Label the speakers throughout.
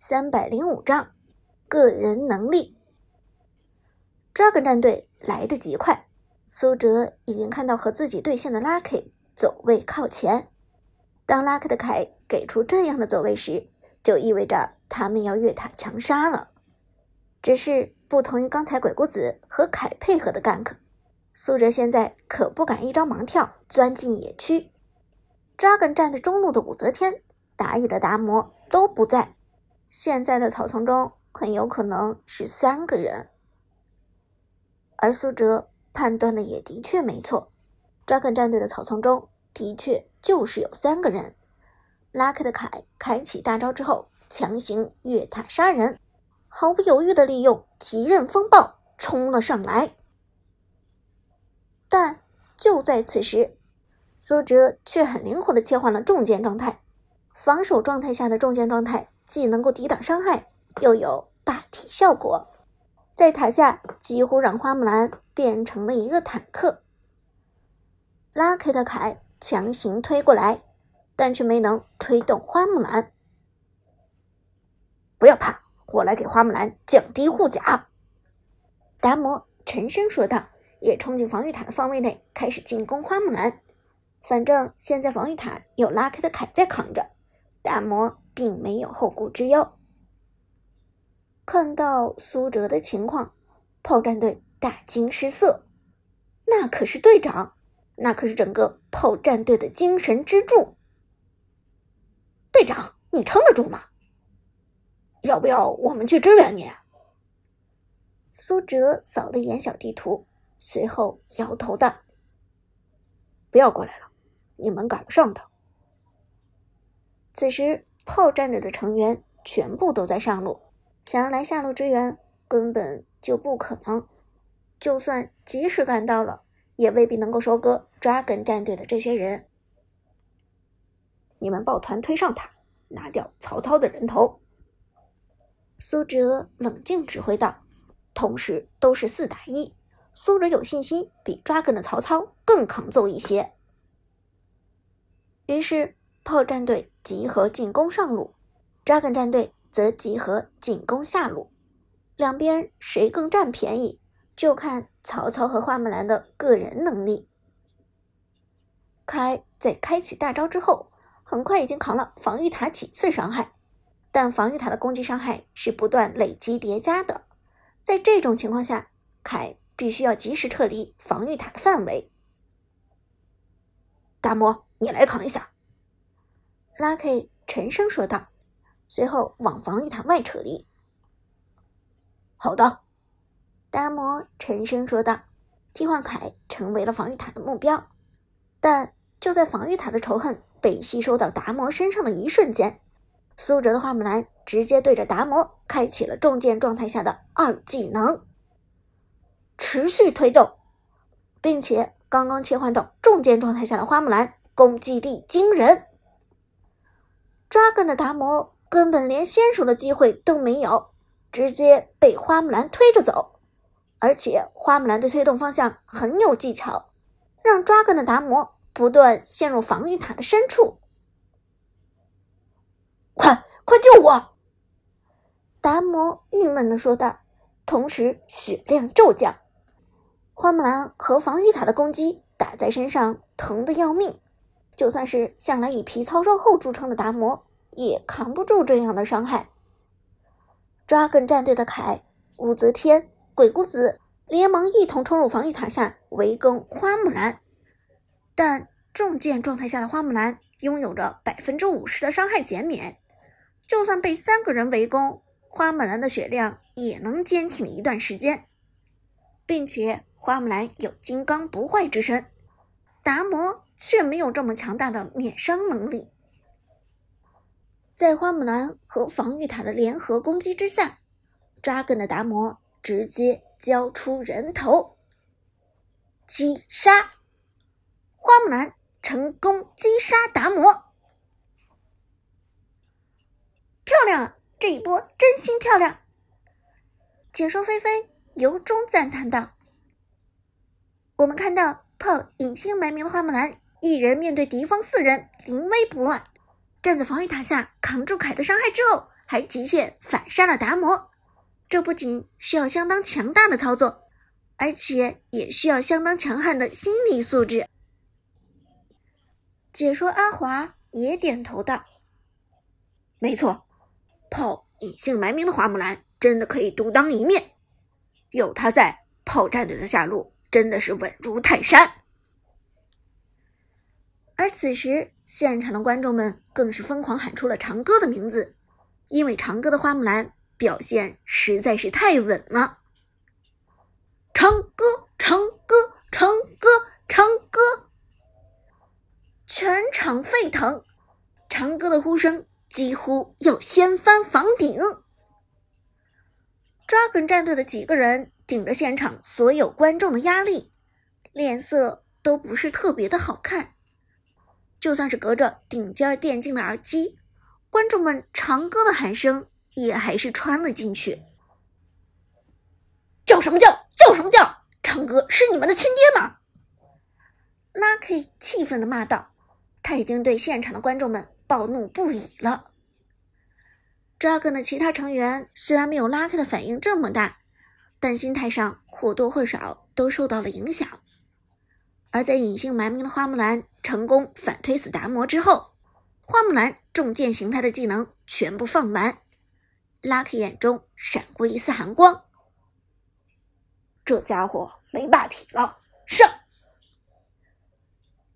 Speaker 1: 三百零五张，个人能力。Dragon 战队来得极快，苏哲已经看到和自己对线的 Lucky 走位靠前。当 Lucky 的凯给出这样的走位时，就意味着他们要越塔强杀了。只是不同于刚才鬼谷子和凯配合的 gank，苏哲现在可不敢一招盲跳钻进野区。Dragon 站在中路的武则天、打野的达摩都不在。现在的草丛中很有可能是三个人，而苏哲判断的也的确没错。扎克战队的草丛中的确就是有三个人。Lucky 的凯开启大招之后，强行越塔杀人，毫不犹豫的利用极刃风暴冲了上来。但就在此时，苏哲却很灵活的切换了重剑状态，防守状态下的重剑状态。既能够抵挡伤害，又有霸体效果，在塔下几乎让花木兰变成了一个坦克。拉开的凯强行推过来，但却没能推动花木兰。
Speaker 2: 不要怕，我来给花木兰降低护甲。
Speaker 1: 达摩沉声说道，也冲进防御塔的方位内，开始进攻花木兰。反正现在防御塔有拉开的凯在扛着，达摩。并没有后顾之忧。看到苏哲的情况，炮战队大惊失色。那可是队长，那可是整个炮战队的精神支柱。
Speaker 2: 队长，你撑得住吗？要不要我们去支援你？
Speaker 1: 苏哲扫了一眼小地图，随后摇头道：“
Speaker 2: 不要过来了，你们赶不上的。”
Speaker 1: 此时。炮战队的成员全部都在上路，想要来下路支援根本就不可能。就算及时赶到了，也未必能够收割 Dragon 战队的这些人。
Speaker 2: 你们抱团推上塔，拿掉曹操的人头。
Speaker 1: 苏哲冷静指挥道，同时都是四打一，苏哲有信心比 Dragon 的曹操更抗揍一些。于是。炮战队集合进攻上路，Dragon 战队则集合进攻下路。两边谁更占便宜，就看曹操和花木兰的个人能力。开在开启大招之后，很快已经扛了防御塔几次伤害，但防御塔的攻击伤害是不断累积叠加的。在这种情况下，凯必须要及时撤离防御塔的范围。
Speaker 2: 大魔，你来扛一下。
Speaker 1: Lucky 沉声说道，随后往防御塔外撤离。
Speaker 2: 好的，
Speaker 1: 达摩沉声说道。替换凯成为了防御塔的目标，但就在防御塔的仇恨被吸收到达摩身上的一瞬间，苏哲的花木兰直接对着达摩开启了重剑状态下的二技能，持续推动，并且刚刚切换到重剑状态下的花木兰攻击力惊人。抓根的达摩根本连先手的机会都没有，直接被花木兰推着走，而且花木兰的推动方向很有技巧，让抓根的达摩不断陷入防御塔的深处。
Speaker 2: 快快救我！
Speaker 1: 达摩郁闷的说道，同时血量骤降。花木兰和防御塔的攻击打在身上，疼得要命。就算是向来以皮糙肉厚著称的达摩，也扛不住这样的伤害。抓梗战队的凯、武则天、鬼谷子连忙一同冲入防御塔下围攻花木兰，但重剑状态下的花木兰拥有着百分之五十的伤害减免，就算被三个人围攻，花木兰的血量也能坚挺一段时间，并且花木兰有金刚不坏之身，达摩。却没有这么强大的免伤能力，在花木兰和防御塔的联合攻击之下，扎根的达摩直接交出人头，击杀花木兰，成功击杀达摩，漂亮啊！这一波真心漂亮。解说菲菲由衷赞叹道：“我们看到炮隐姓埋名的花木兰。”一人面对敌方四人，临危不乱，站在防御塔下扛住凯的伤害之后，还极限反杀了达摩。这不仅需要相当强大的操作，而且也需要相当强悍的心理素质。解说阿华也点头道：“
Speaker 2: 没错，炮隐姓埋名的花木兰真的可以独当一面，有他在，炮战队的下路真的是稳如泰山。”
Speaker 1: 而此时，现场的观众们更是疯狂喊出了长歌的名字，因为长歌的花木兰表现实在是太稳了。
Speaker 2: 长歌，长歌，长歌，长歌，
Speaker 1: 全场沸腾，长歌的呼声几乎要掀翻房顶。Dragon 战队的几个人顶着现场所有观众的压力，脸色都不是特别的好看。就算是隔着顶尖电竞的耳机，观众们长歌的喊声也还是穿了进去。
Speaker 2: 叫什么叫？叫什么叫？长歌是你们的亲爹吗
Speaker 1: ？Lucky 气愤的骂道。他已经对现场的观众们暴怒不已了。Dragon 的其他成员虽然没有 Lucky 的反应这么大，但心态上或多或少都受到了影响。而在隐姓埋名的花木兰成功反推死达摩之后，花木兰重剑形态的技能全部放完，Lucky 眼中闪过一丝寒光。
Speaker 2: 这家伙没霸体了，上！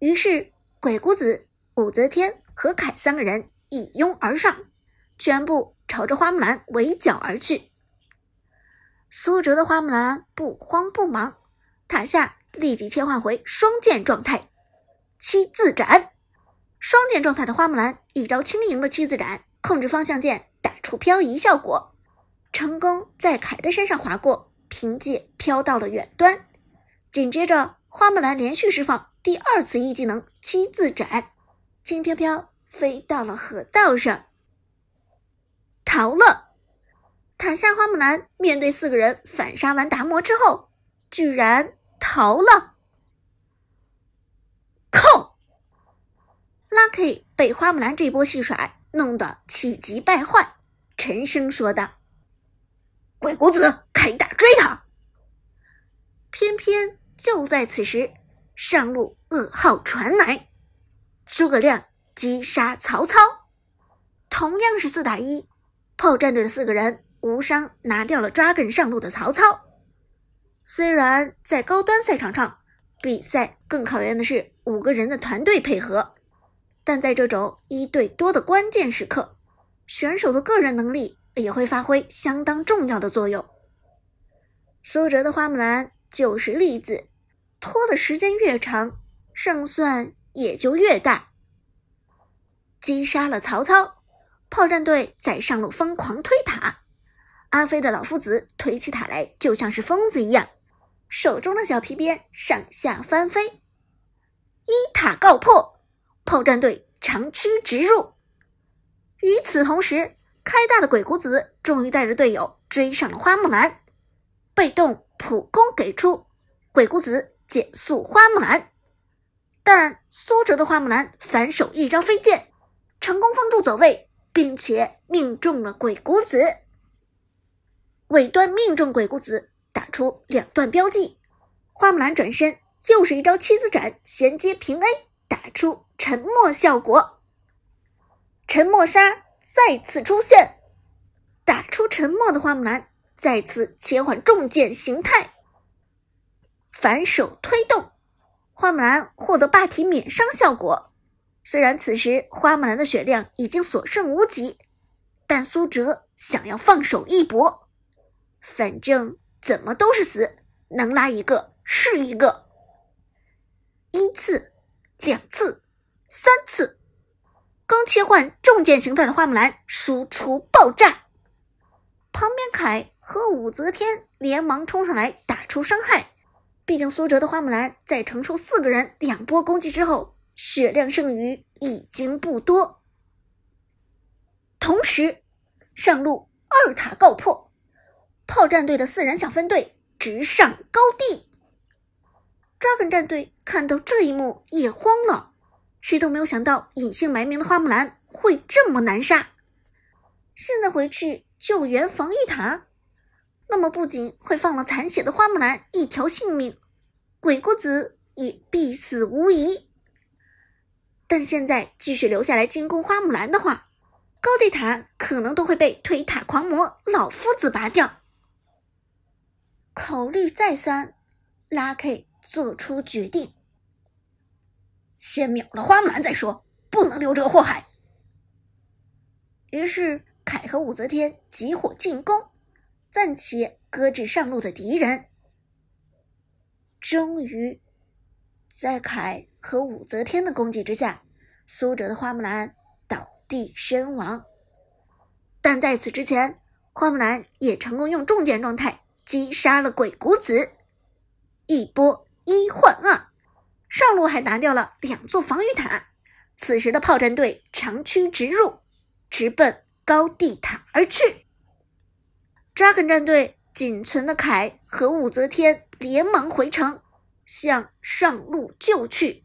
Speaker 1: 于是鬼谷子、武则天和凯三个人一拥而上，全部朝着花木兰围剿而去。苏哲的花木兰不慌不忙，塔下。立即切换回双剑状态，七字斩。双剑状态的花木兰一招轻盈的七字斩，控制方向键打出漂移效果，成功在凯的身上划过，凭借飘到了远端。紧接着，花木兰连续释放第二次一技能七字斩，轻飘飘飞到了河道上，逃了。塔下花木兰面对四个人反杀完达摩之后，居然。逃了，
Speaker 2: 靠
Speaker 1: ！Lucky 被花木兰这波戏耍弄得气急败坏，沉声说道：“
Speaker 2: 鬼谷子，开大追他！”
Speaker 1: 偏偏就在此时，上路噩耗传来，诸葛亮击杀曹操。同样是四打一，炮战队的四个人无伤拿掉了抓梗上路的曹操。虽然在高端赛场上，比赛更考验的是五个人的团队配合，但在这种一对多的关键时刻，选手的个人能力也会发挥相当重要的作用。苏哲的花木兰就是例子，拖的时间越长，胜算也就越大。击杀了曹操，炮战队在上路疯狂推塔，阿飞的老夫子推起塔来就像是疯子一样。手中的小皮鞭上下翻飞，一塔告破，炮战队长驱直入。与此同时，开大的鬼谷子终于带着队友追上了花木兰，被动普攻给出，鬼谷子减速花木兰，但苏哲的花木兰反手一招飞剑，成功封住走位，并且命中了鬼谷子，尾端命中鬼谷子。打出两段标记，花木兰转身又是一招七字斩衔接平 A，打出沉默效果。沉默杀再次出现，打出沉默的花木兰再次切换重剑形态，反手推动，花木兰获得霸体免伤效果。虽然此时花木兰的血量已经所剩无几，但苏哲想要放手一搏，反正。怎么都是死，能拉一个是一个。一次，两次，三次，刚切换重剑形态的花木兰输出爆炸，旁边凯和武则天连忙冲上来打出伤害。毕竟苏哲的花木兰在承受四个人两波攻击之后，血量剩余已经不多。同时，上路二塔告破。炮战队的四人小分队直上高地抓梗战队看到这一幕也慌了，谁都没有想到隐姓埋名的花木兰会这么难杀。现在回去救援防御塔，那么不仅会放了残血的花木兰一条性命，鬼谷子也必死无疑。但现在继续留下来进攻花木兰的话，高地塔可能都会被推塔狂魔老夫子拔掉。考虑再三，拉 K 做出决定：
Speaker 2: 先秒了花木兰再说，不能留这个祸害。
Speaker 1: 于是，凯和武则天集火进攻，暂且搁置上路的敌人。终于，在凯和武则天的攻击之下，苏哲的花木兰倒地身亡。但在此之前，花木兰也成功用重剑状态击杀了鬼谷子，一波一换二，上路还拿掉了两座防御塔。此时的炮战队长驱直入。直奔高地塔而去。Dragon 战队仅存的凯和武则天连忙回城，向上路救去。